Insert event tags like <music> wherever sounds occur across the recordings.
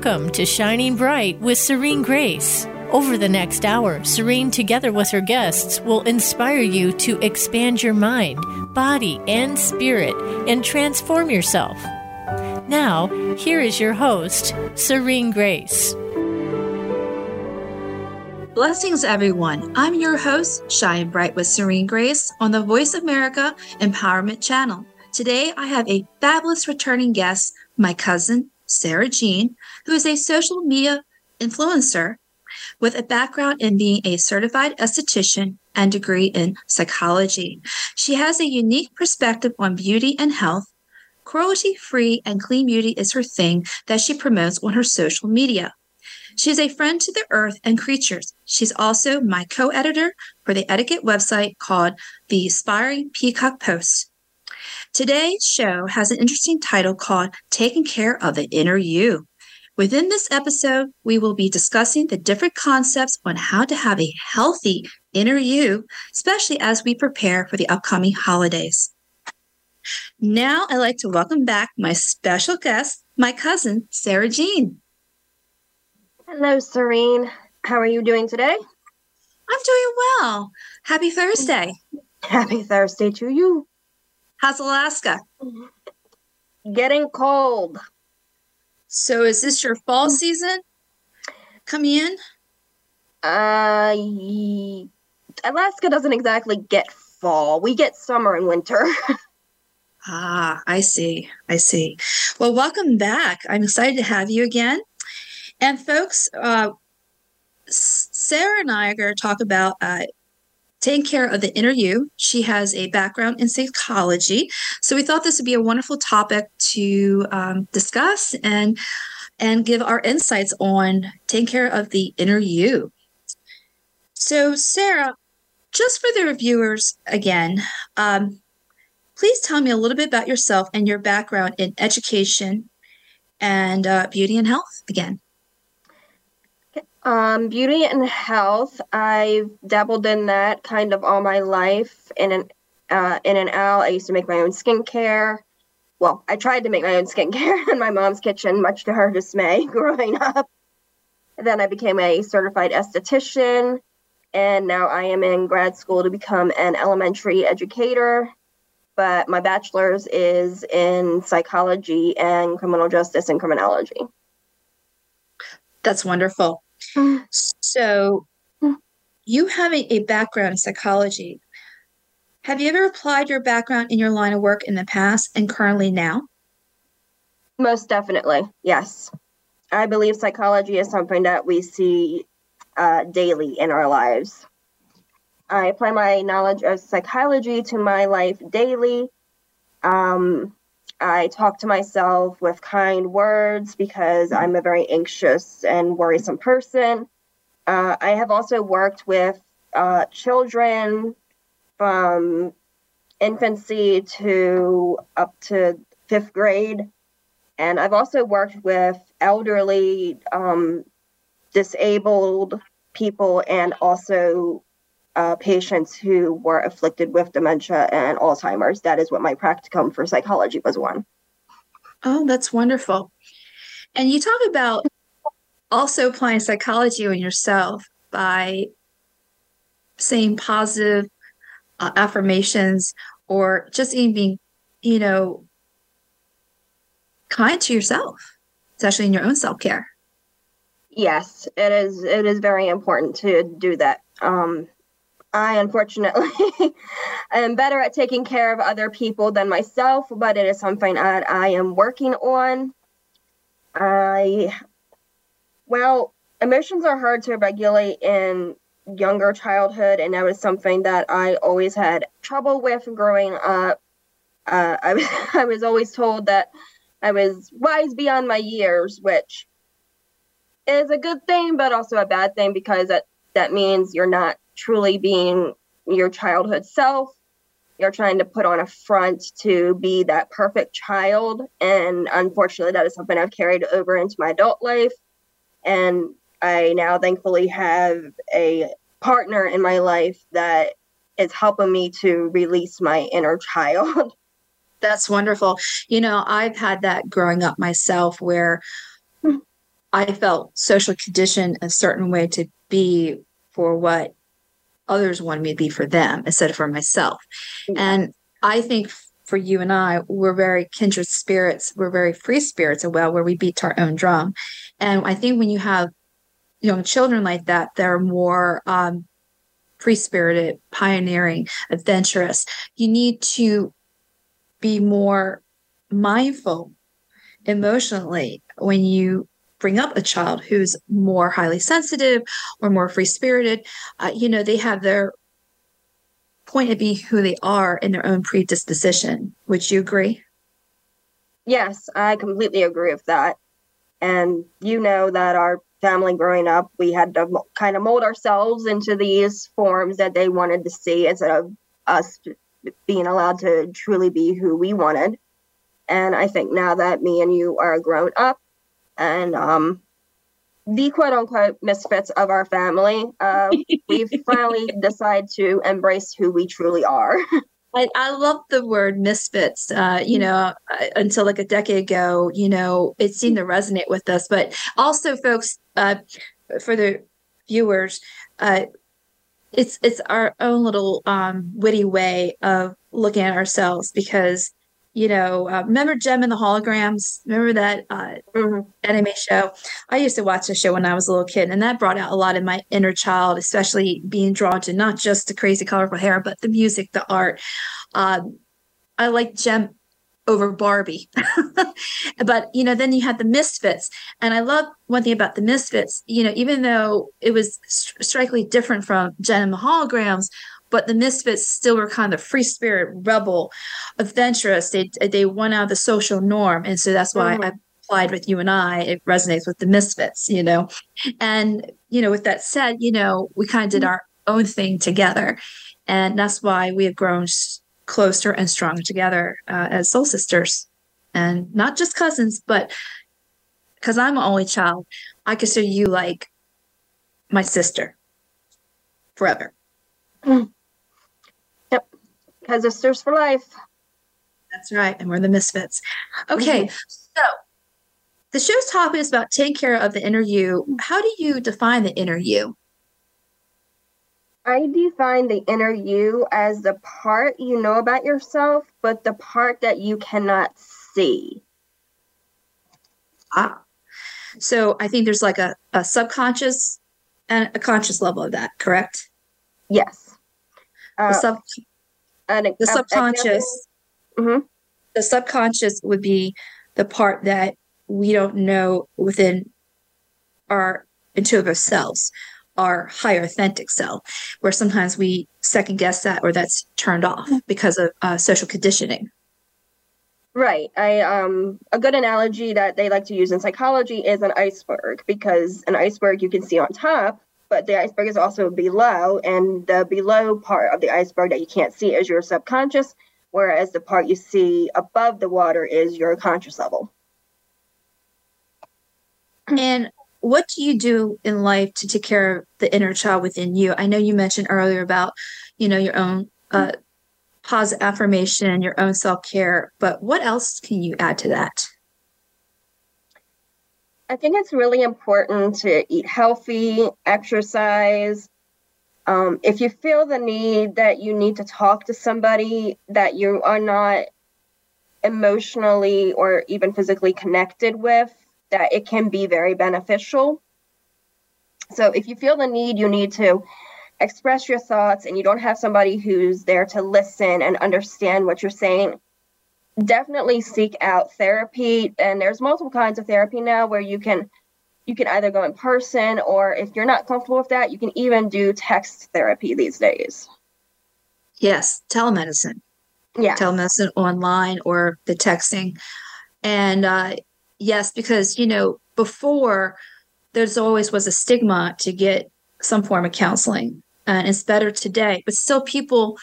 Welcome to Shining Bright with Serene Grace. Over the next hour, Serene, together with her guests, will inspire you to expand your mind, body, and spirit and transform yourself. Now, here is your host, Serene Grace. Blessings, everyone. I'm your host, Shine Bright with Serene Grace on the Voice America Empowerment Channel. Today, I have a fabulous returning guest, my cousin, Sarah Jean, who is a social media influencer with a background in being a certified esthetician and degree in psychology. She has a unique perspective on beauty and health. Cruelty free and clean beauty is her thing that she promotes on her social media. She is a friend to the earth and creatures. She's also my co editor for the etiquette website called The Inspiring Peacock Post. Today's show has an interesting title called Taking Care of the Inner You. Within this episode, we will be discussing the different concepts on how to have a healthy inner you, especially as we prepare for the upcoming holidays. Now, I'd like to welcome back my special guest, my cousin, Sarah Jean. Hello, Serene. How are you doing today? I'm doing well. Happy Thursday. Happy Thursday to you. How's Alaska? Getting cold. So is this your fall season coming in? Uh, Alaska doesn't exactly get fall. We get summer and winter. <laughs> Ah, I see. I see. Well, welcome back. I'm excited to have you again. And folks, uh, Sarah and I are going to talk about uh, taking care of the inner you. She has a background in psychology, so we thought this would be a wonderful topic to um, discuss and and give our insights on taking care of the inner you. So, Sarah, just for the reviewers again, um, please tell me a little bit about yourself and your background in education and uh, beauty and health again. Um, beauty and health. I've dabbled in that kind of all my life. In and uh, in and out. I used to make my own skincare. Well, I tried to make my own skincare <laughs> in my mom's kitchen, much to her dismay, <laughs> growing up. And then I became a certified esthetician, and now I am in grad school to become an elementary educator. But my bachelor's is in psychology and criminal justice and criminology. That's wonderful. So, you having a background in psychology, have you ever applied your background in your line of work in the past and currently now? Most definitely, yes. I believe psychology is something that we see uh, daily in our lives. I apply my knowledge of psychology to my life daily. Um, I talk to myself with kind words because I'm a very anxious and worrisome person. Uh, I have also worked with uh, children from infancy to up to fifth grade. And I've also worked with elderly, um, disabled people, and also uh, patients who were afflicted with dementia and Alzheimer's. That is what my practicum for psychology was on. Oh, that's wonderful. And you talk about also applying psychology on yourself by saying positive uh, affirmations or just even being, you know, kind to yourself, especially in your own self care. Yes, it is. It is very important to do that. Um, I unfortunately <laughs> am better at taking care of other people than myself, but it is something that I am working on. I, well, emotions are hard to regulate in younger childhood, and that was something that I always had trouble with growing up. Uh, I, was, <laughs> I was always told that I was wise beyond my years, which is a good thing, but also a bad thing because that, that means you're not truly being your childhood self. You're trying to put on a front to be that perfect child. And unfortunately, that is something I've carried over into my adult life. And I now thankfully have a partner in my life that is helping me to release my inner child. <laughs> That's wonderful. You know, I've had that growing up myself where hmm. I felt social conditioned a certain way to be for what others wanted me to be for them instead of for myself. And I think for you and I, we're very kindred spirits. We're very free spirits as well, where we beat our own drum. And I think when you have young children like that, they're more um, free spirited, pioneering, adventurous. You need to be more mindful emotionally when you bring up a child who's more highly sensitive or more free spirited. Uh, you know, they have their point of being who they are in their own predisposition. Would you agree? Yes, I completely agree with that. And you know that our family growing up, we had to kind of mold ourselves into these forms that they wanted to see instead of us being allowed to truly be who we wanted. And I think now that me and you are grown up and um, the quote unquote misfits of our family, uh, we've <laughs> finally decide to embrace who we truly are. I, I love the word misfits. Uh, you know, uh, until like a decade ago, you know, it seemed to resonate with us. But also, folks, uh, for the viewers, uh, it's it's our own little um, witty way of looking at ourselves because you know, uh, remember Jem and the Holograms? Remember that uh, mm-hmm. anime show? I used to watch the show when I was a little kid, and that brought out a lot of my inner child, especially being drawn to not just the crazy, colorful hair, but the music, the art. Um, I like Jem over Barbie. <laughs> but, you know, then you had the Misfits. And I love one thing about the Misfits, you know, even though it was strikingly different from Jem and the Holograms, but the misfits still were kind of free spirit rebel adventurous. They they went out of the social norm. And so that's why mm-hmm. i applied with you and i. It resonates with the misfits you know? And you know with that said you know we kind of did mm-hmm. our own thing together. And that's why we have grown closer and stronger together uh, as soul sisters. And not just cousins but because i'm an only child i consider you like my sister forever. Mm because sisters for life. That's right. And we're the misfits. Okay. Mm-hmm. So the show's topic is about taking care of the inner you. How do you define the inner you? I define the inner you as the part you know about yourself, but the part that you cannot see. Ah. So I think there's like a, a subconscious and a conscious level of that, correct? Yes. Uh, the sub an, the subconscious. Mm-hmm. the subconscious would be the part that we don't know within our intuitive selves our higher authentic self where sometimes we second guess that or that's turned off because of uh, social conditioning. Right. I um a good analogy that they like to use in psychology is an iceberg because an iceberg you can see on top but the iceberg is also below, and the below part of the iceberg that you can't see is your subconscious, whereas the part you see above the water is your conscious level. <clears throat> And what do you do in life to take care of the inner child within you? I know you mentioned earlier about, you know, your own uh, positive affirmation, your own self care, but what else can you add to that? I think it's really important to eat healthy, exercise. Um, if you feel the need that you need to talk to somebody that you are not emotionally or even physically connected with, that it can be very beneficial. So if you feel the need, you need to express your thoughts and you don't have somebody who's there to listen and understand what you're saying, definitely seek out therapy and there's multiple kinds of therapy now where you can you can either go in person or if you're not comfortable with that you can even do text therapy these days. Yes telemedicine. Yeah. Telemedicine online or the texting. And uh, yes because you know before there's always was a stigma to get some form of counseling and it's better today but still people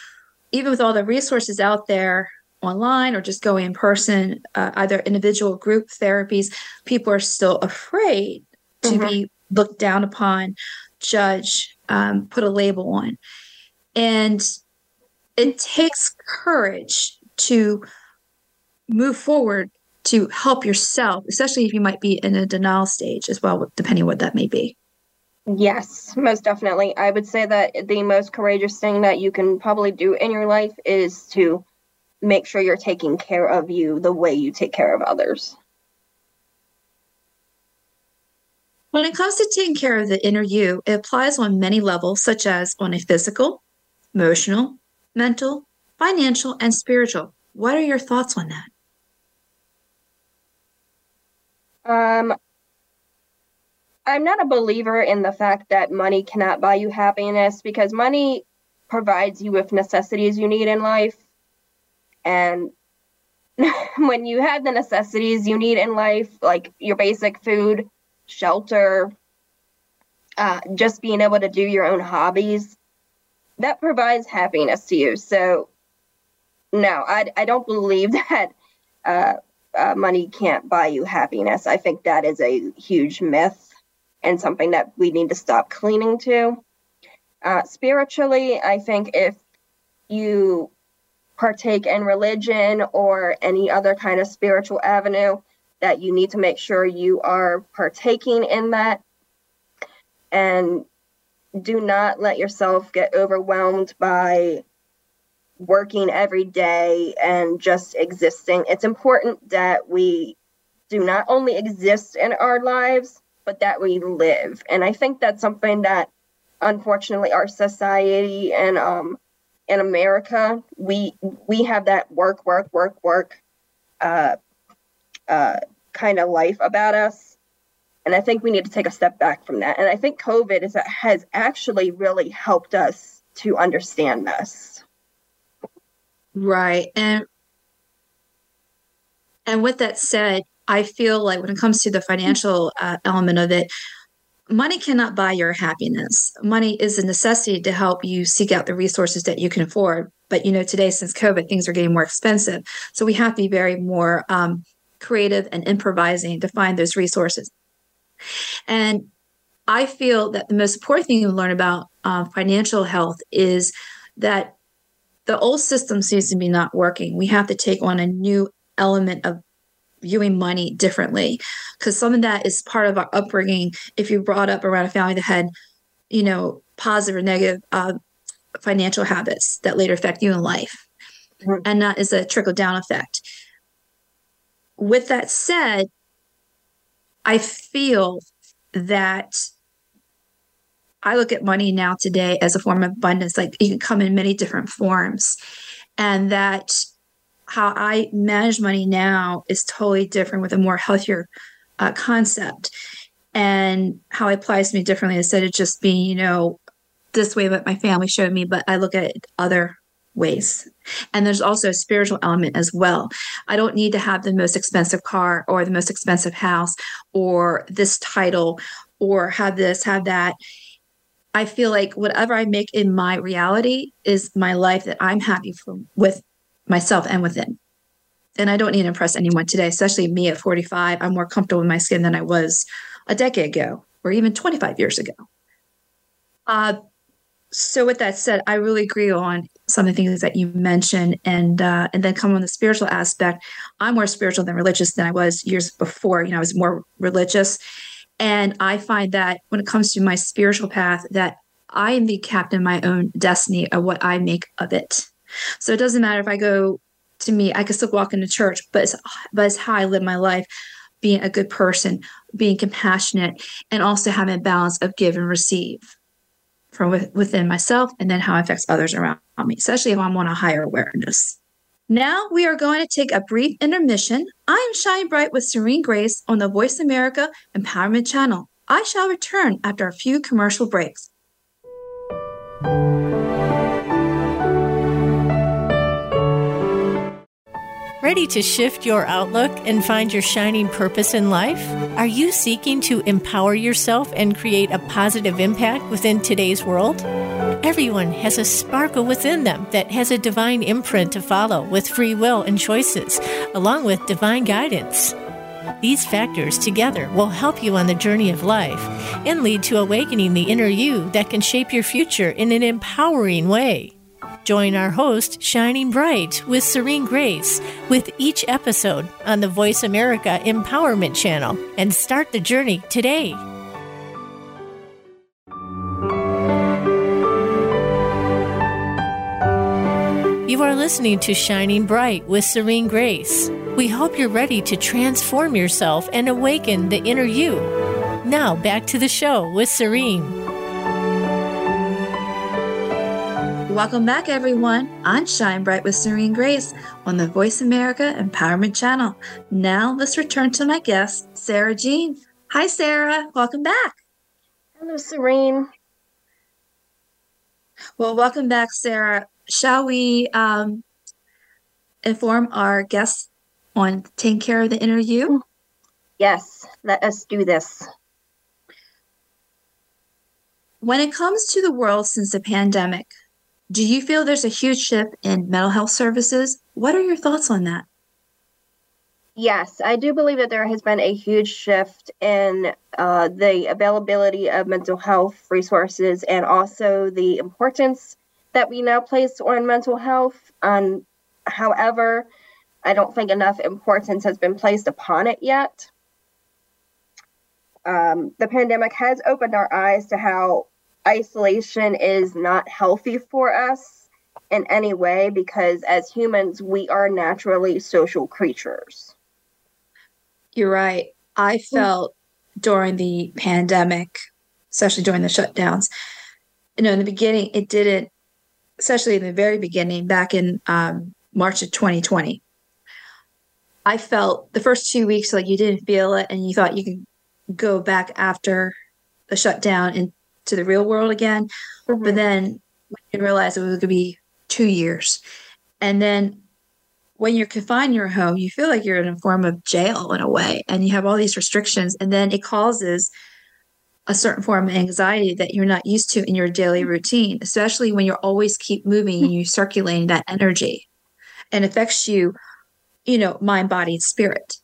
even with all the resources out there online or just going in person, uh, either individual group therapies, people are still afraid to mm-hmm. be looked down upon, judged, um, put a label on. And it takes courage to move forward to help yourself, especially if you might be in a denial stage as well, depending what that may be. Yes, most definitely. I would say that the most courageous thing that you can probably do in your life is to make sure you're taking care of you the way you take care of others. When it comes to taking care of the inner you, it applies on many levels, such as on a physical, emotional, mental, financial, and spiritual. What are your thoughts on that? Um, I'm not a believer in the fact that money cannot buy you happiness because money provides you with necessities you need in life. And <laughs> when you have the necessities you need in life, like your basic food, shelter, uh, just being able to do your own hobbies, that provides happiness to you. So, no, I, I don't believe <laughs> that uh, uh, money can't buy you happiness. I think that is a huge myth and something that we need to stop clinging to. Uh, spiritually, I think if you partake in religion or any other kind of spiritual avenue, that you need to make sure you are partaking in that and do not let yourself get overwhelmed by working every day and just existing. It's important that we do not only exist in our lives, but that we live. And I think that's something that unfortunately our society and um in America, we we have that work, work, work, work uh uh kind of life about us. And I think we need to take a step back from that. And I think COVID is has actually really helped us to understand this. Right. And and with that said, I feel like when it comes to the financial uh, element of it, money cannot buy your happiness. Money is a necessity to help you seek out the resources that you can afford. But you know, today since COVID, things are getting more expensive, so we have to be very more um, creative and improvising to find those resources. And I feel that the most important thing you learn about uh, financial health is that the old system seems to be not working. We have to take on a new element of viewing money differently because some of that is part of our upbringing. If you brought up around a family that had, you know, positive or negative uh, financial habits that later affect you in life, mm-hmm. and that is a trickle down effect. With that said, I feel that I look at money now today as a form of abundance. Like it can come in many different forms, and that how I manage money now is totally different with a more healthier uh, concept, and how it applies to me differently instead of just being, you know, this way that my family showed me. But I look at other ways. And there's also a spiritual element as well. I don't need to have the most expensive car or the most expensive house or this title or have this, have that. I feel like whatever I make in my reality is my life that I'm happy for, with myself and within. And I don't need to impress anyone today, especially me at 45. I'm more comfortable in my skin than I was a decade ago or even 25 years ago. Uh, so with that said, I really agree on some of the things that you mentioned, and uh, and then come on the spiritual aspect. I'm more spiritual than religious than I was years before. You know, I was more religious, and I find that when it comes to my spiritual path, that I am the captain of my own destiny of what I make of it. So it doesn't matter if I go to me, I can still walk into church, but it's, but it's how I live my life, being a good person, being compassionate, and also having a balance of give and receive from within myself and then how it affects others around me, especially if I'm on a higher awareness. Now we are going to take a brief intermission. I am Shine Bright with Serene Grace on the Voice America Empowerment Channel. I shall return after a few commercial breaks. Ready to shift your outlook and find your shining purpose in life? Are you seeking to empower yourself and create a positive impact within today's world? Everyone has a sparkle within them that has a divine imprint to follow with free will and choices, along with divine guidance. These factors together will help you on the journey of life and lead to awakening the inner you that can shape your future in an empowering way. Join our host, Shining Bright, with Serene Grace, with each episode on the Voice America Empowerment Channel, and start the journey today. You are listening to Shining Bright with Serene Grace. We hope you're ready to transform yourself and awaken the inner you. Now, back to the show with Serene. Welcome back, everyone. I'm Shine Bright with Serene Grace on the Voice America Empowerment Channel. Now, let's return to my guest, Sarah Jean. Hi, Sarah. Welcome back. Hello, Serene. Well, welcome back, Sarah. Shall we um, inform our guests on taking care of the inner you? Yes, let us do this. When it comes to the world since the pandemic, do you feel there's a huge shift in mental health services? What are your thoughts on that? Yes, I do believe that there has been a huge shift in uh, the availability of mental health resources and also the importance that we now place on mental health. Um, however, I don't think enough importance has been placed upon it yet. Um, the pandemic has opened our eyes to how isolation is not healthy for us in any way because as humans, we are naturally social creatures. You're right. I felt during the pandemic, especially during the shutdowns, you know, in the beginning, it didn't, especially in the very beginning, back in um, March of 2020. I felt the first two weeks like you didn't feel it and you thought you could go back after the shutdown and to the real world again. Mm-hmm. But then you realize it was going to be two years. And then when you're confined in your home, you feel like you're in a form of jail in a way, and you have all these restrictions. And then it causes a certain form of anxiety that you're not used to in your daily mm-hmm. routine, especially when you're always keep moving and you're <laughs> circulating that energy and affects you, you know, mind, body, and spirit.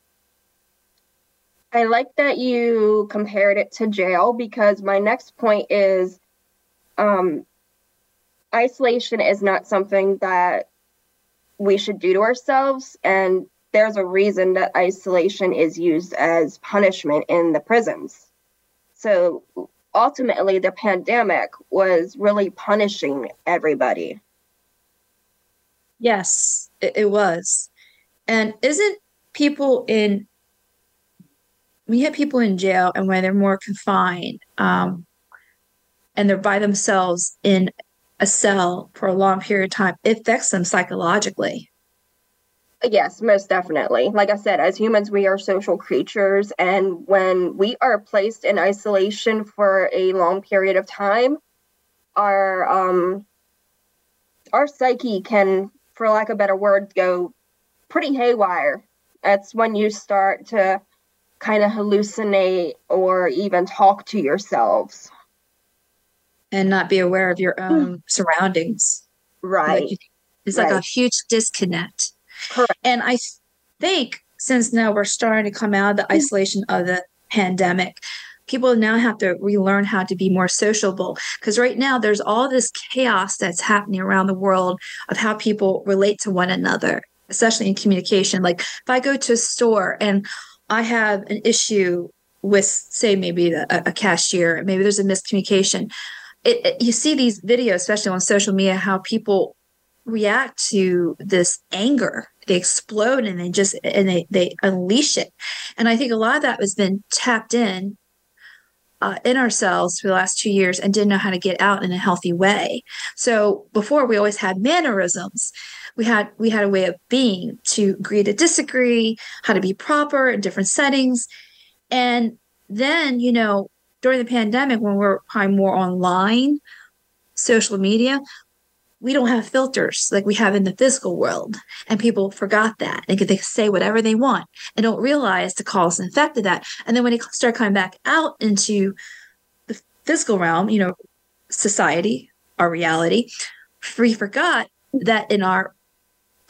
I like that you compared it to jail because my next point is um, isolation is not something that we should do to ourselves. And there's a reason that isolation is used as punishment in the prisons. So ultimately, the pandemic was really punishing everybody. Yes, it, it was. And isn't people in when you have people in jail and when they're more confined um, and they're by themselves in a cell for a long period of time, it affects them psychologically. Yes, most definitely. Like I said, as humans, we are social creatures. And when we are placed in isolation for a long period of time, our um our psyche can, for lack of a better word, go pretty haywire. That's when you start to kind of hallucinate or even talk to yourselves. And not be aware of your own surroundings. Right. like it's right. like a huge disconnect. Correct. and i think since now we're starting to come out of the hmm. isolation of the pandemic people now have to relearn how to be more sociable. Because right now there's all this chaos that's happening around the world of how people relate to one another especially in communication. Like if i go to a store and I have an issue with, say, maybe a, a cashier, maybe there's a miscommunication. It, it, you see these videos, especially on social media, how people react to this anger. They explode and they just and they they unleash it. And I think a lot of that has been tapped in uh, in ourselves for the last two years and didn't know how to get out in a healthy way. So before we always had mannerisms. We had we had a way of being to agree to disagree, how to be proper in different settings. And then, you know, during the pandemic when we're probably more online, social media, we don't have filters like we have in the physical world. And people forgot that. They could they say whatever they want and don't realize the cause and effect of that. And then when they start coming back out into the physical realm, you know, society, our reality, we forgot that in our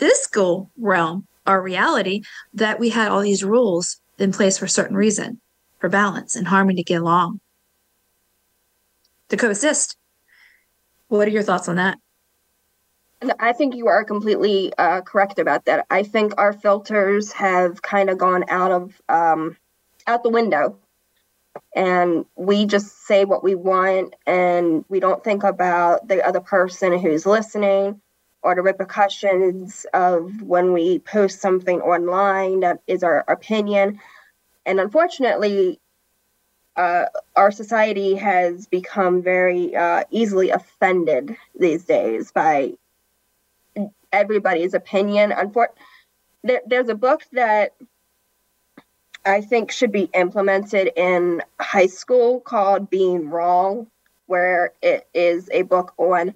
physical realm, our reality, that we had all these rules in place for a certain reason, for balance and harmony to get along, to coexist. What are your thoughts on that? I think you are completely uh, correct about that. I think our filters have kind of gone out of um, out the window, and we just say what we want, and we don't think about the other person who's listening or the repercussions of when we post something online that is our opinion. And unfortunately, uh, our society has become very uh, easily offended these days by everybody's opinion. Unfor- there, there's a book that I think should be implemented in high school called Being Wrong, where it is a book on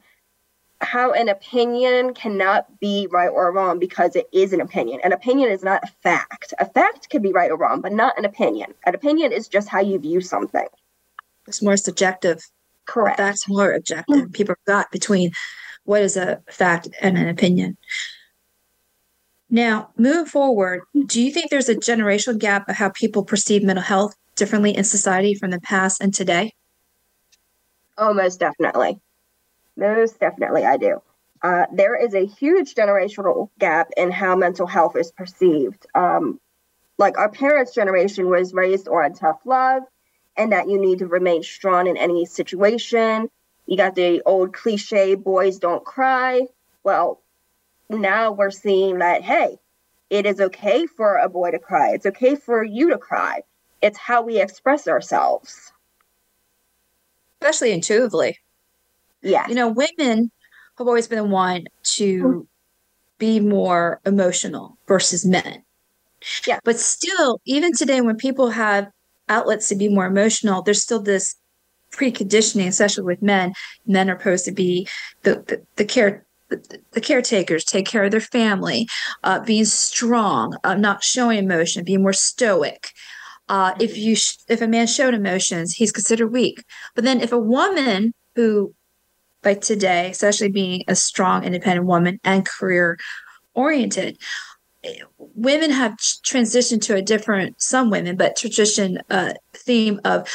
how an opinion cannot be right or wrong because it is an opinion. An opinion is not a fact. A fact can be right or wrong, but not an opinion. An opinion is just how you view something. It's more subjective. Correct. That's more objective. Mm. People got between what is a fact and an opinion. Now, moving forward, do you think there's a generational gap of how people perceive mental health differently in society from the past and today? Oh, most definitely. Most definitely, I do. Uh, there is a huge generational gap in how mental health is perceived. Um, like our parents' generation was raised on tough love and that you need to remain strong in any situation. You got the old cliche, boys don't cry. Well, now we're seeing that, hey, it is okay for a boy to cry. It's okay for you to cry. It's how we express ourselves. Especially intuitively. Yeah. You know, women have always been the one to be more emotional versus men. Yeah. But still, even today, when people have outlets to be more emotional, there's still this preconditioning, especially with men. Men are supposed to be the the, the care. The, the, caretakers take care of their family, uh, being strong, uh, not showing emotion, being more stoic. Uh, if you sh- if a man showed emotions, he's considered weak. But then if a woman who, by today, especially being a strong, independent woman and career oriented, women have transitioned to a different some women but tradition uh, theme of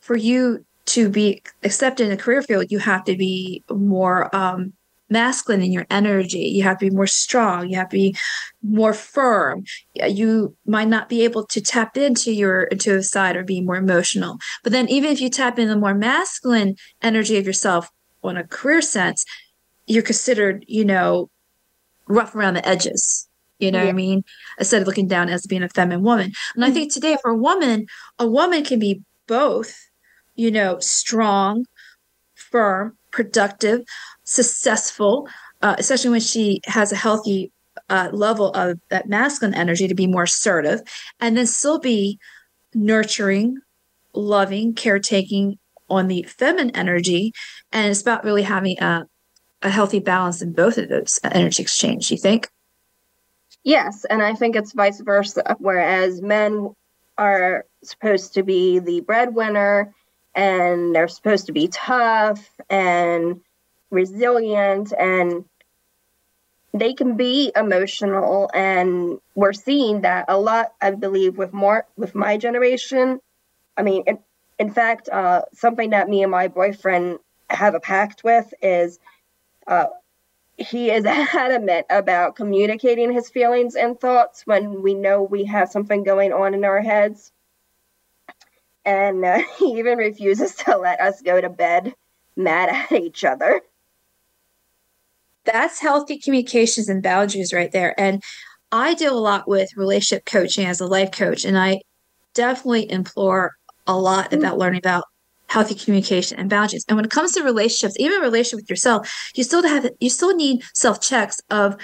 for you to be accepted in a career field, you have to be more um, masculine in your energy. You have to be more strong. You have to be more firm. You might not be able to tap into your intuitive side or be more emotional. But then, even if you tap into the more masculine energy of yourself on a career sense, you're considered, you know, rough around the edges. You know yeah. what I mean? Instead of looking down as being a feminine woman. And I mm-hmm. think today, for a woman, a woman can be both you know, strong, firm, productive, successful, uh, especially when she has a healthy uh, level of that masculine energy to be more assertive, and then still be nurturing, loving, caretaking on the feminine energy. And it's about really having a, a healthy balance in both of those energy exchange, you think? Yes, and I think it's vice versa. Whereas men are supposed to be the breadwinner and they're supposed to be tough and resilient and they can be emotional and we're seeing that a lot i believe with more with my generation i mean in, in fact uh, something that me and my boyfriend have a pact with is uh, he is <laughs> adamant about communicating his feelings and thoughts when we know we have something going on in our heads and uh, <laughs> he even refuses to let us go to bed mad at each other. That's healthy communications and boundaries right there. And I deal a lot with relationship coaching as a life coach, and I definitely implore a lot mm-hmm. about learning about healthy communication and boundaries. And when it comes to relationships, even a relationship with yourself, you still have you still need self checks of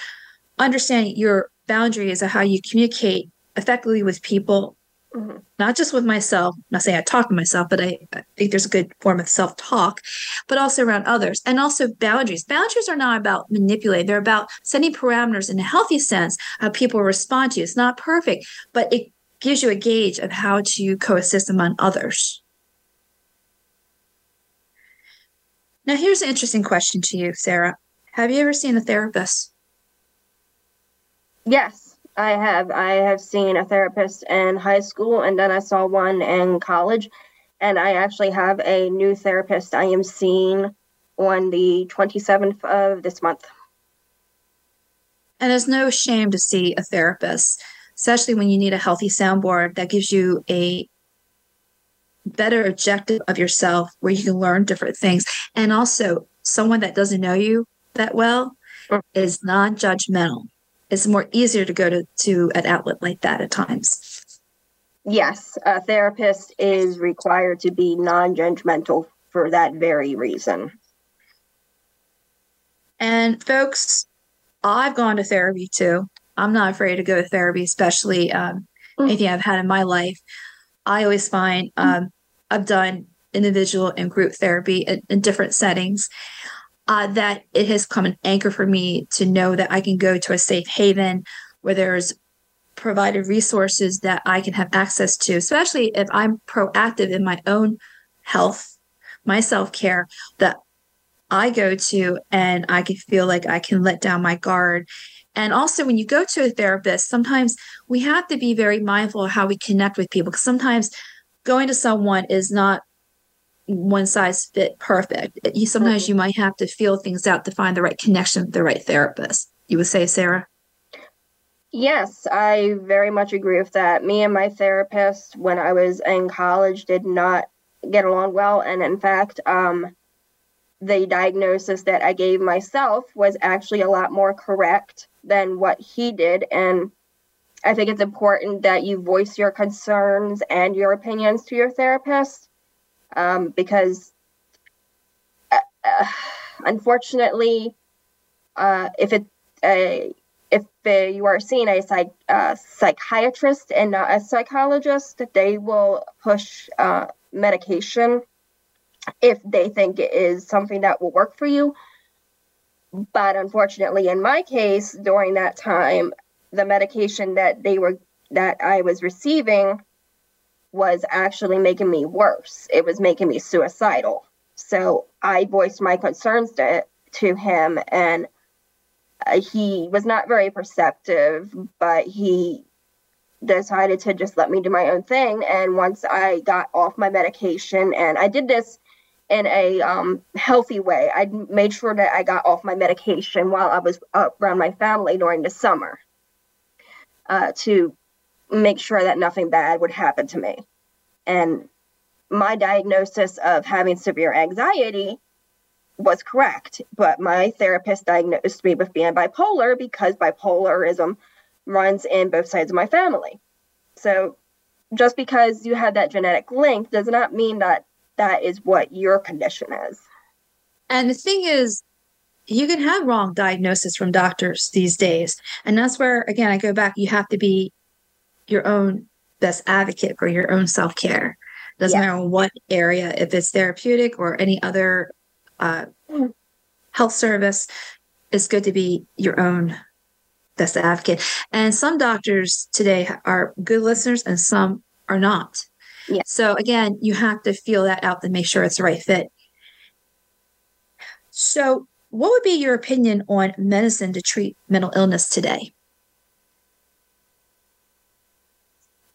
understanding your boundaries of how you communicate effectively with people Mm-hmm. Not just with myself, I'm not saying I talk to myself, but I, I think there's a good form of self talk, but also around others and also boundaries. Boundaries are not about manipulating, they're about setting parameters in a healthy sense how people respond to you. It's not perfect, but it gives you a gauge of how to coexist among others. Now, here's an interesting question to you, Sarah. Have you ever seen a therapist? Yes. I have. I have seen a therapist in high school and then I saw one in college. And I actually have a new therapist I am seeing on the 27th of this month. And there's no shame to see a therapist, especially when you need a healthy soundboard that gives you a better objective of yourself where you can learn different things. And also, someone that doesn't know you that well is non judgmental. It's more easier to go to, to an outlet like that at times. Yes, a therapist is required to be non judgmental for that very reason. And folks, I've gone to therapy too. I'm not afraid to go to therapy, especially um, mm. anything I've had in my life. I always find um, I've done individual and group therapy in, in different settings. Uh, that it has come an anchor for me to know that I can go to a safe haven where there's provided resources that I can have access to, especially if I'm proactive in my own health, my self care, that I go to and I can feel like I can let down my guard. And also, when you go to a therapist, sometimes we have to be very mindful of how we connect with people because sometimes going to someone is not one size fit perfect. You, sometimes you might have to feel things out to find the right connection with the right therapist. You would say, Sarah? Yes, I very much agree with that. Me and my therapist, when I was in college, did not get along well. And in fact, um, the diagnosis that I gave myself was actually a lot more correct than what he did. And I think it's important that you voice your concerns and your opinions to your therapist um, because, uh, uh, unfortunately, uh, if it uh, if you are seeing a psych, uh, psychiatrist and not a psychologist, they will push uh, medication if they think it is something that will work for you. But unfortunately, in my case, during that time, the medication that they were that I was receiving was actually making me worse. It was making me suicidal. So I voiced my concerns to, to him, and uh, he was not very perceptive, but he decided to just let me do my own thing. And once I got off my medication, and I did this in a um, healthy way. I made sure that I got off my medication while I was around my family during the summer uh, to make sure that nothing bad would happen to me. And my diagnosis of having severe anxiety was correct, but my therapist diagnosed me with being bipolar because bipolarism runs in both sides of my family. So just because you have that genetic link does not mean that that is what your condition is. And the thing is, you can have wrong diagnosis from doctors these days. And that's where, again, I go back, you have to be your own best advocate for your own self care. Doesn't matter what area, if it's therapeutic or any other uh, health service, it's good to be your own best advocate. And some doctors today are good listeners and some are not. Yeah. So again, you have to feel that out to make sure it's the right fit. So, what would be your opinion on medicine to treat mental illness today?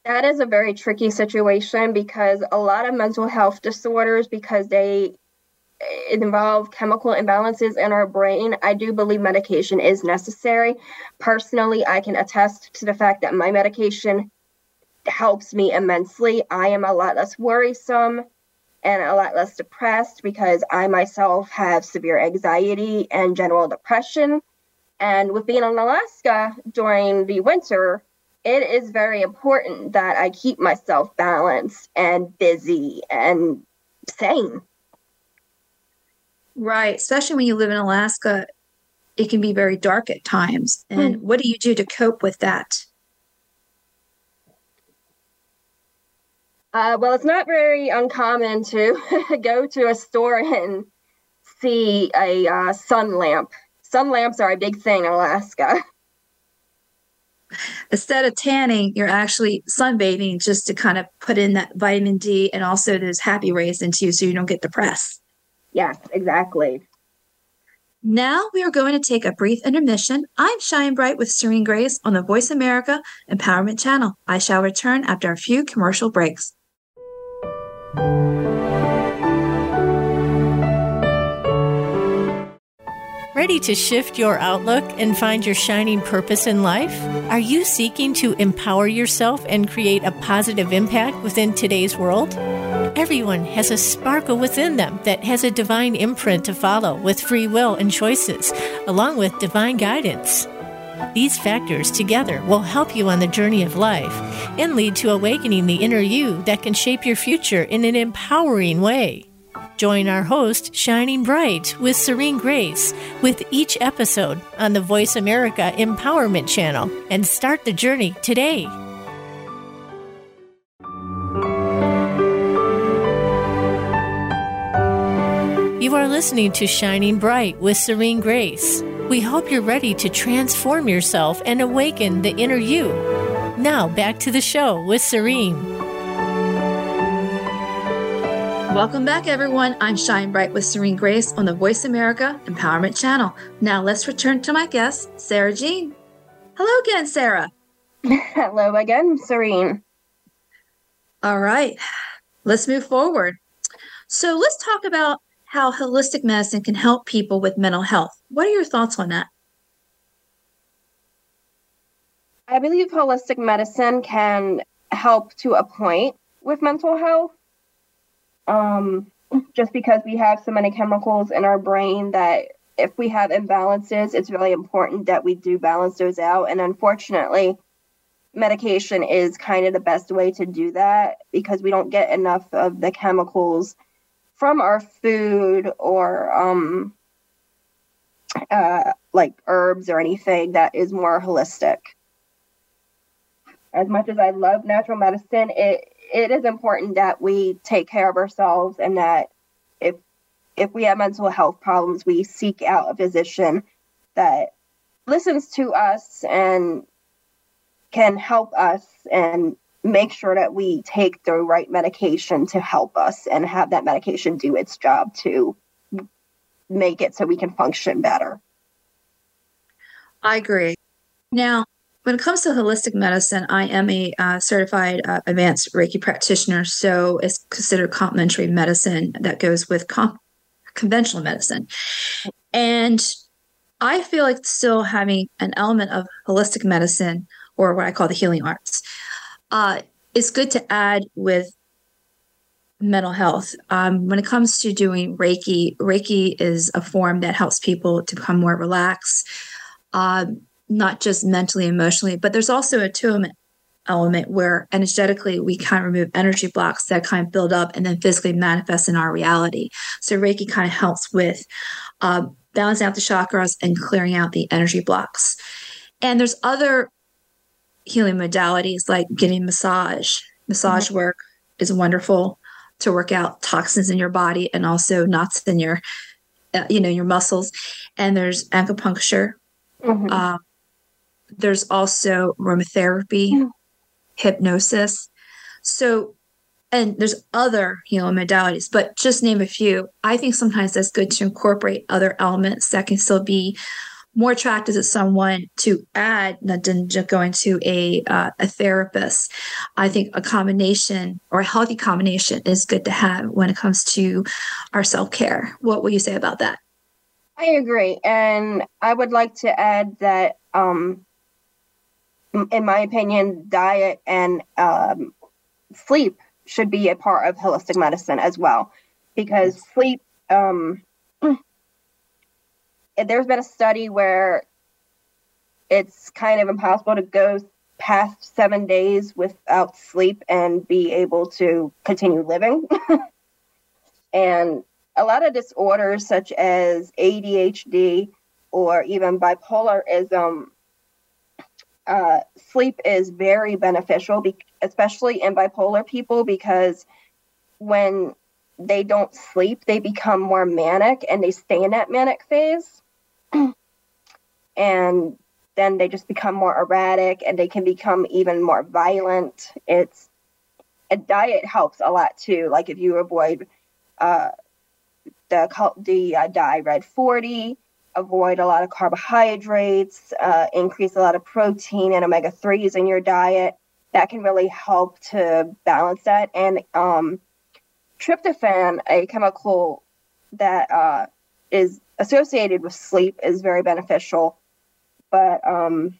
That is a very tricky situation because a lot of mental health disorders, because they eh, involve chemical imbalances in our brain, I do believe medication is necessary. Personally, I can attest to the fact that my medication helps me immensely. I am a lot less worrisome and a lot less depressed because I myself have severe anxiety and general depression. And with being in Alaska during the winter, it is very important that I keep myself balanced and busy and sane. Right. Especially when you live in Alaska, it can be very dark at times. And mm. what do you do to cope with that? Uh, well, it's not very uncommon to <laughs> go to a store and see a uh, sun lamp. Sun lamps are a big thing in Alaska. <laughs> Instead of tanning, you're actually sunbathing just to kind of put in that vitamin D and also those happy rays into you so you don't get depressed. Yes, exactly. Now we are going to take a brief intermission. I'm Shine Bright with Serene Grace on the Voice America Empowerment Channel. I shall return after a few commercial breaks. Ready to shift your outlook and find your shining purpose in life? Are you seeking to empower yourself and create a positive impact within today's world? Everyone has a sparkle within them that has a divine imprint to follow with free will and choices, along with divine guidance. These factors together will help you on the journey of life and lead to awakening the inner you that can shape your future in an empowering way. Join our host, Shining Bright, with Serene Grace, with each episode on the Voice America Empowerment Channel, and start the journey today. You are listening to Shining Bright with Serene Grace. We hope you're ready to transform yourself and awaken the inner you. Now, back to the show with Serene. Welcome back, everyone. I'm Shine Bright with Serene Grace on the Voice America Empowerment Channel. Now, let's return to my guest, Sarah Jean. Hello again, Sarah. <laughs> Hello again, Serene. All right, let's move forward. So, let's talk about how holistic medicine can help people with mental health. What are your thoughts on that? I believe holistic medicine can help to a point with mental health um, just because we have so many chemicals in our brain that if we have imbalances, it's really important that we do balance those out. And unfortunately, medication is kind of the best way to do that because we don't get enough of the chemicals from our food or um, uh, like herbs or anything that is more holistic. As much as I love natural medicine, it it is important that we take care of ourselves and that if if we have mental health problems, we seek out a physician that listens to us and can help us and make sure that we take the right medication to help us and have that medication do its job to make it so we can function better. I agree. Now, when it comes to holistic medicine, I am a uh, certified uh, advanced Reiki practitioner. So it's considered complementary medicine that goes with comp- conventional medicine. And I feel like still having an element of holistic medicine, or what I call the healing arts, uh, is good to add with mental health. Um, when it comes to doing Reiki, Reiki is a form that helps people to become more relaxed. Um, not just mentally, emotionally, but there's also a attunement element where energetically we kind of remove energy blocks that kind of build up and then physically manifest in our reality. So Reiki kind of helps with uh, balancing out the chakras and clearing out the energy blocks. And there's other healing modalities like getting massage. Massage mm-hmm. work is wonderful to work out toxins in your body and also knots in your, uh, you know, your muscles. And there's acupuncture. Mm-hmm. Um, there's also aromatherapy, mm. hypnosis. So, and there's other healing modalities, but just name a few. I think sometimes that's good to incorporate other elements that can still be more attractive to someone to add than just going to a uh, a therapist. I think a combination or a healthy combination is good to have when it comes to our self care. What will you say about that? I agree, and I would like to add that um, in my opinion, diet and um, sleep should be a part of holistic medicine as well, because sleep. Um, there's been a study where it's kind of impossible to go past seven days without sleep and be able to continue living. <laughs> and a lot of disorders such as ADHD or even bipolarism uh, sleep is very beneficial, be- especially in bipolar people, because when they don't sleep, they become more manic and they stay in that manic phase. <clears throat> and then they just become more erratic and they can become even more violent. It's a diet helps a lot too. Like if you avoid uh, the the uh, dye red 40 avoid a lot of carbohydrates, uh, increase a lot of protein and omega 3s in your diet. That can really help to balance that. And um, tryptophan, a chemical that uh, is associated with sleep is very beneficial, but um,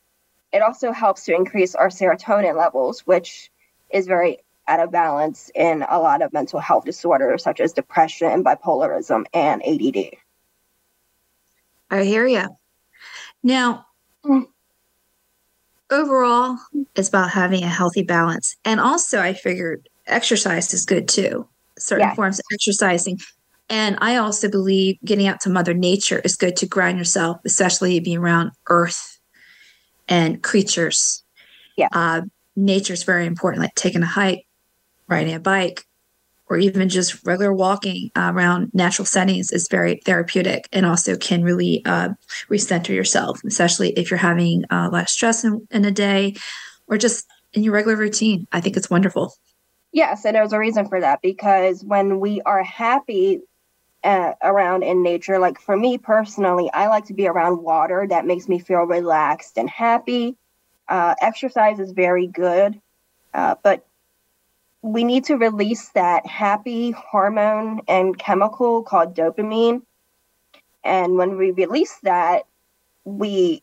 it also helps to increase our serotonin levels, which is very out of balance in a lot of mental health disorders such as depression, bipolarism, and ADD. I hear you. Now, mm. overall, it's about having a healthy balance. And also, I figured exercise is good too, certain yes. forms of exercising. And I also believe getting out to Mother Nature is good to ground yourself, especially being around earth and creatures. Yeah. Uh, nature is very important, like taking a hike, riding a bike, or even just regular walking around natural settings is very therapeutic and also can really uh, recenter yourself, especially if you're having a lot of stress in, in a day or just in your regular routine. I think it's wonderful. Yes, and there's a reason for that because when we are happy uh, around in nature, like for me personally, I like to be around water that makes me feel relaxed and happy. Uh, exercise is very good, uh, but we need to release that happy hormone and chemical called dopamine. And when we release that, we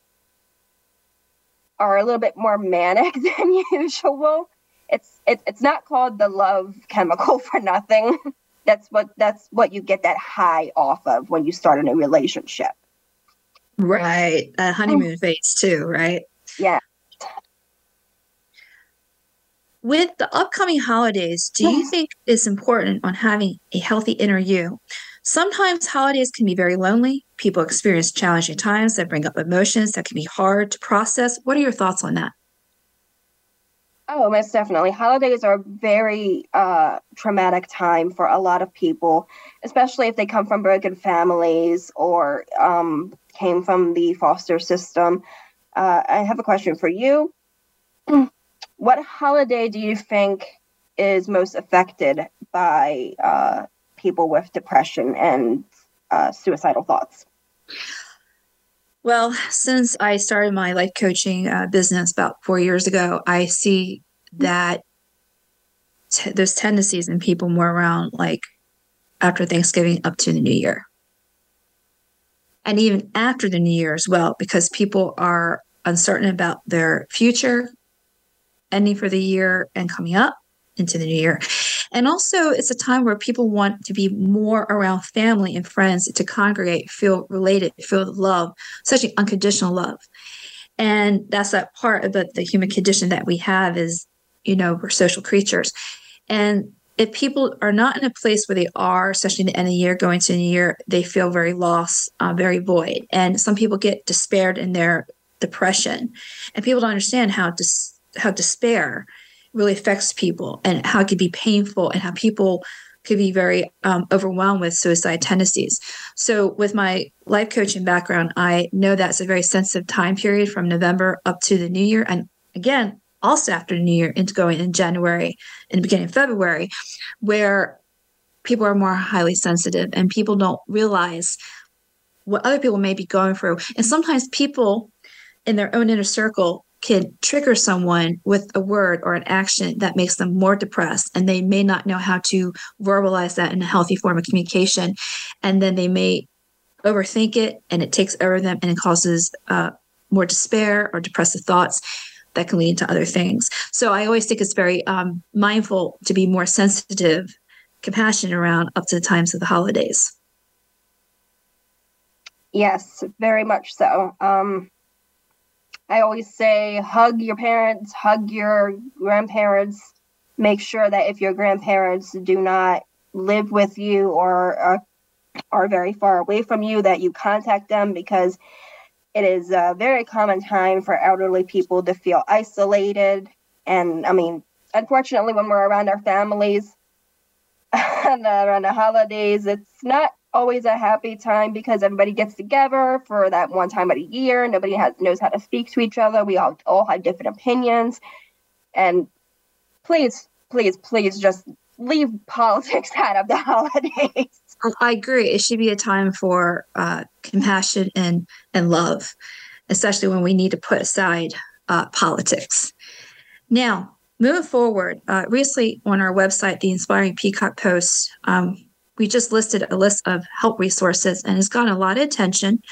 are a little bit more manic <laughs> than usual it's it, it's not called the love chemical <laughs> for nothing. That's what that's what you get that high off of when you start in a relationship. Right. A honeymoon mm. phase too, right? Yeah. With the upcoming holidays, do you think it's important on having a healthy inner you? Sometimes holidays can be very lonely. People experience challenging times that bring up emotions that can be hard to process. What are your thoughts on that? Oh, most definitely. Holidays are a very uh, traumatic time for a lot of people, especially if they come from broken families or um, came from the foster system. Uh, I have a question for you. <clears throat> what holiday do you think is most affected by uh, people with depression and uh, suicidal thoughts? Well, since I started my life coaching uh, business about four years ago, I see that t- there's tendencies in people more around like after Thanksgiving up to the new year. And even after the new year as well, because people are uncertain about their future, ending for the year and coming up into the new year. And also, it's a time where people want to be more around family and friends to congregate, feel related, feel love, such an unconditional love. And that's that part of the, the human condition that we have is, you know, we're social creatures. And if people are not in a place where they are, especially in the end of the year, going to the new year, they feel very lost, uh, very void. And some people get despaired in their depression. And people don't understand how dis- how despair really affects people and how it can be painful and how people could be very um, overwhelmed with suicide tendencies. So, with my life coaching background, I know that's a very sensitive time period from November up to the new year. And again, also after the new year, into going in January and beginning of February, where people are more highly sensitive and people don't realize what other people may be going through. And sometimes people in their own inner circle can trigger someone with a word or an action that makes them more depressed and they may not know how to verbalize that in a healthy form of communication and then they may overthink it and it takes over them and it causes uh, more despair or depressive thoughts that can lead to other things. So i always think it's very um, mindful to be more sensitive compassionate around up to the times of the holidays. Yes very much so. Um, I always say hug your parents, hug your grandparents. Make sure that if your grandparents do not live with you or are, are very far away from you, that you contact them because it is a very common time for elderly people to feel isolated. And I mean, unfortunately, when we're around our families <laughs> around the holidays, it's not always a happy time because everybody gets together for that one time of the year. Nobody has knows how to speak to each other. We all all have different opinions. And please, please, please just leave <laughs> politics out of the <laughs> holidays. I agree. It should be a time for uh, compassion and and love, especially when we need to put aside uh, politics. Now, moving forward, uh, recently on our website, the Inspiring Peacock Post, um, we just listed a list of help resources and has gotten a lot of attention,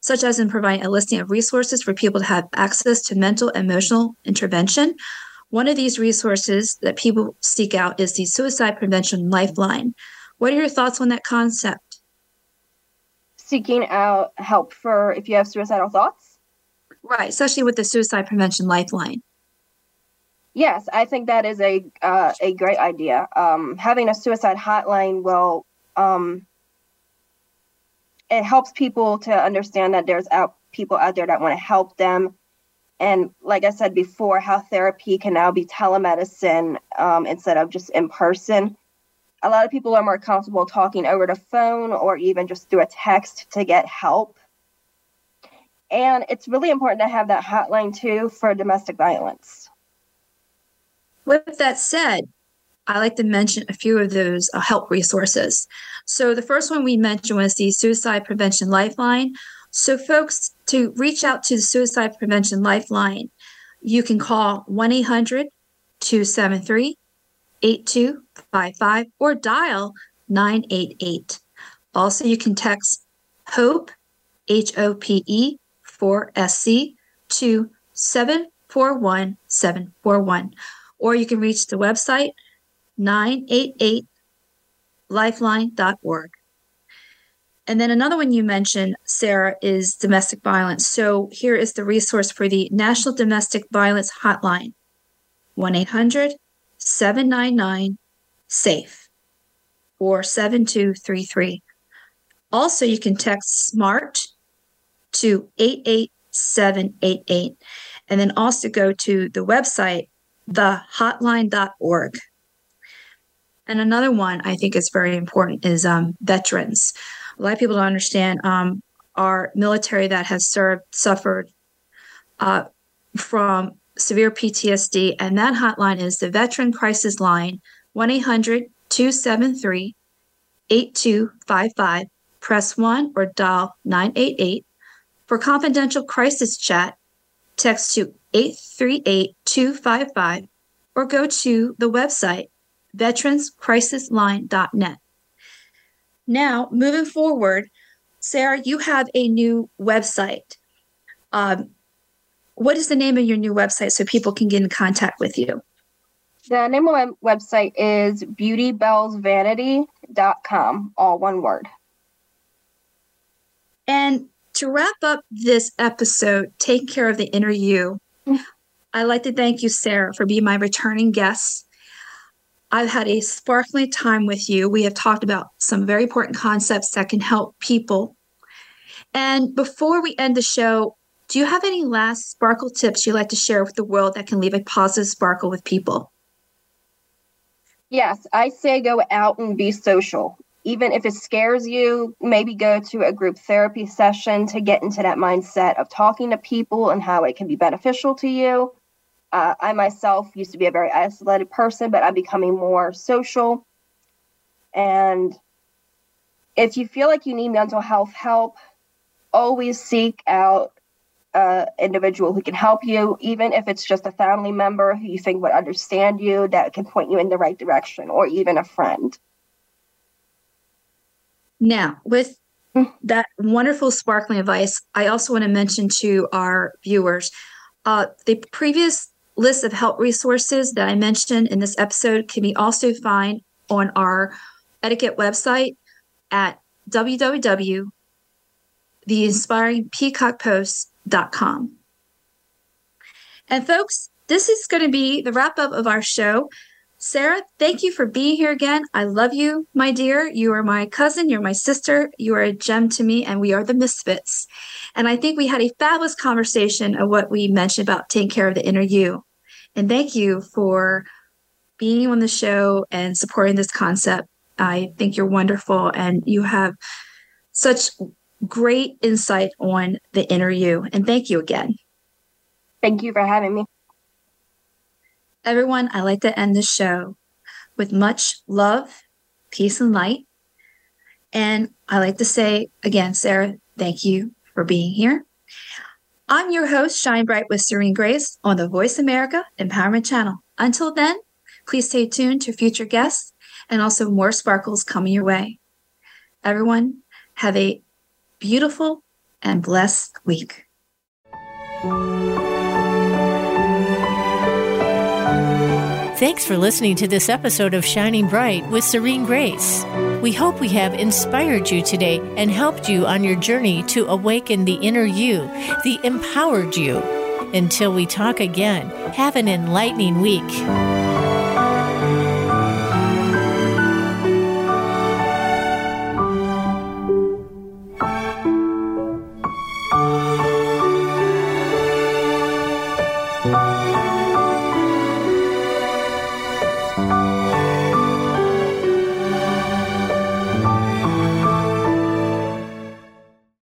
such as in providing a listing of resources for people to have access to mental emotional intervention. One of these resources that people seek out is the Suicide Prevention Lifeline. What are your thoughts on that concept? Seeking out help for if you have suicidal thoughts? Right, especially with the Suicide Prevention Lifeline. Yes, I think that is a uh, a great idea. Um, having a suicide hotline will um, it helps people to understand that there's out people out there that want to help them, and like I said before, how therapy can now be telemedicine um, instead of just in person. A lot of people are more comfortable talking over the phone or even just through a text to get help. And it's really important to have that hotline too for domestic violence. With that said, I like to mention a few of those uh, help resources. So, the first one we mentioned was the Suicide Prevention Lifeline. So, folks, to reach out to the Suicide Prevention Lifeline, you can call 1 800 273 8255 or dial 988. Also, you can text HOPE, H O P E, 4 SC to 741 741 or you can reach the website 988lifeline.org. And then another one you mentioned, Sarah, is domestic violence. So here is the resource for the National Domestic Violence Hotline 1 800 799 SAFE or 7233. Also, you can text SMART to 88788 and then also go to the website thehotline.org. And another one I think is very important is um, veterans. A lot of people don't understand um, our military that has served suffered uh, from severe PTSD, and that hotline is the Veteran Crisis Line 1 800 273 8255. Press 1 or dial 988. For confidential crisis chat, text to 838 255 or go to the website veteranscrisisline.net. Now, moving forward, Sarah, you have a new website. Um, what is the name of your new website so people can get in contact with you? The name of my website is beautybellsvanity.com, all one word. And to wrap up this episode, Take Care of the Inner You, I'd like to thank you, Sarah, for being my returning guest. I've had a sparkling time with you. We have talked about some very important concepts that can help people. And before we end the show, do you have any last sparkle tips you'd like to share with the world that can leave a positive sparkle with people? Yes, I say go out and be social. Even if it scares you, maybe go to a group therapy session to get into that mindset of talking to people and how it can be beneficial to you. Uh, I myself used to be a very isolated person, but I'm becoming more social. And if you feel like you need mental health help, always seek out an individual who can help you, even if it's just a family member who you think would understand you, that can point you in the right direction, or even a friend. Now, with mm. that wonderful sparkling advice, I also want to mention to our viewers uh, the previous list of help resources that I mentioned in this episode can be also find on our etiquette website at www.theinspiringpeacockpost.com. And folks, this is going to be the wrap up of our show. Sarah, thank you for being here again. I love you, my dear. You are my cousin, you're my sister, you are a gem to me, and we are the misfits. And I think we had a fabulous conversation of what we mentioned about taking care of the inner you. And thank you for being on the show and supporting this concept. I think you're wonderful and you have such great insight on the inner you. And thank you again. Thank you for having me. Everyone, I like to end the show with much love, peace, and light. And I like to say again, Sarah, thank you for being here. I'm your host, Shine Bright with Serene Grace on the Voice America Empowerment Channel. Until then, please stay tuned to future guests and also more sparkles coming your way. Everyone, have a beautiful and blessed week. Thanks for listening to this episode of Shining Bright with Serene Grace. We hope we have inspired you today and helped you on your journey to awaken the inner you, the empowered you. Until we talk again, have an enlightening week.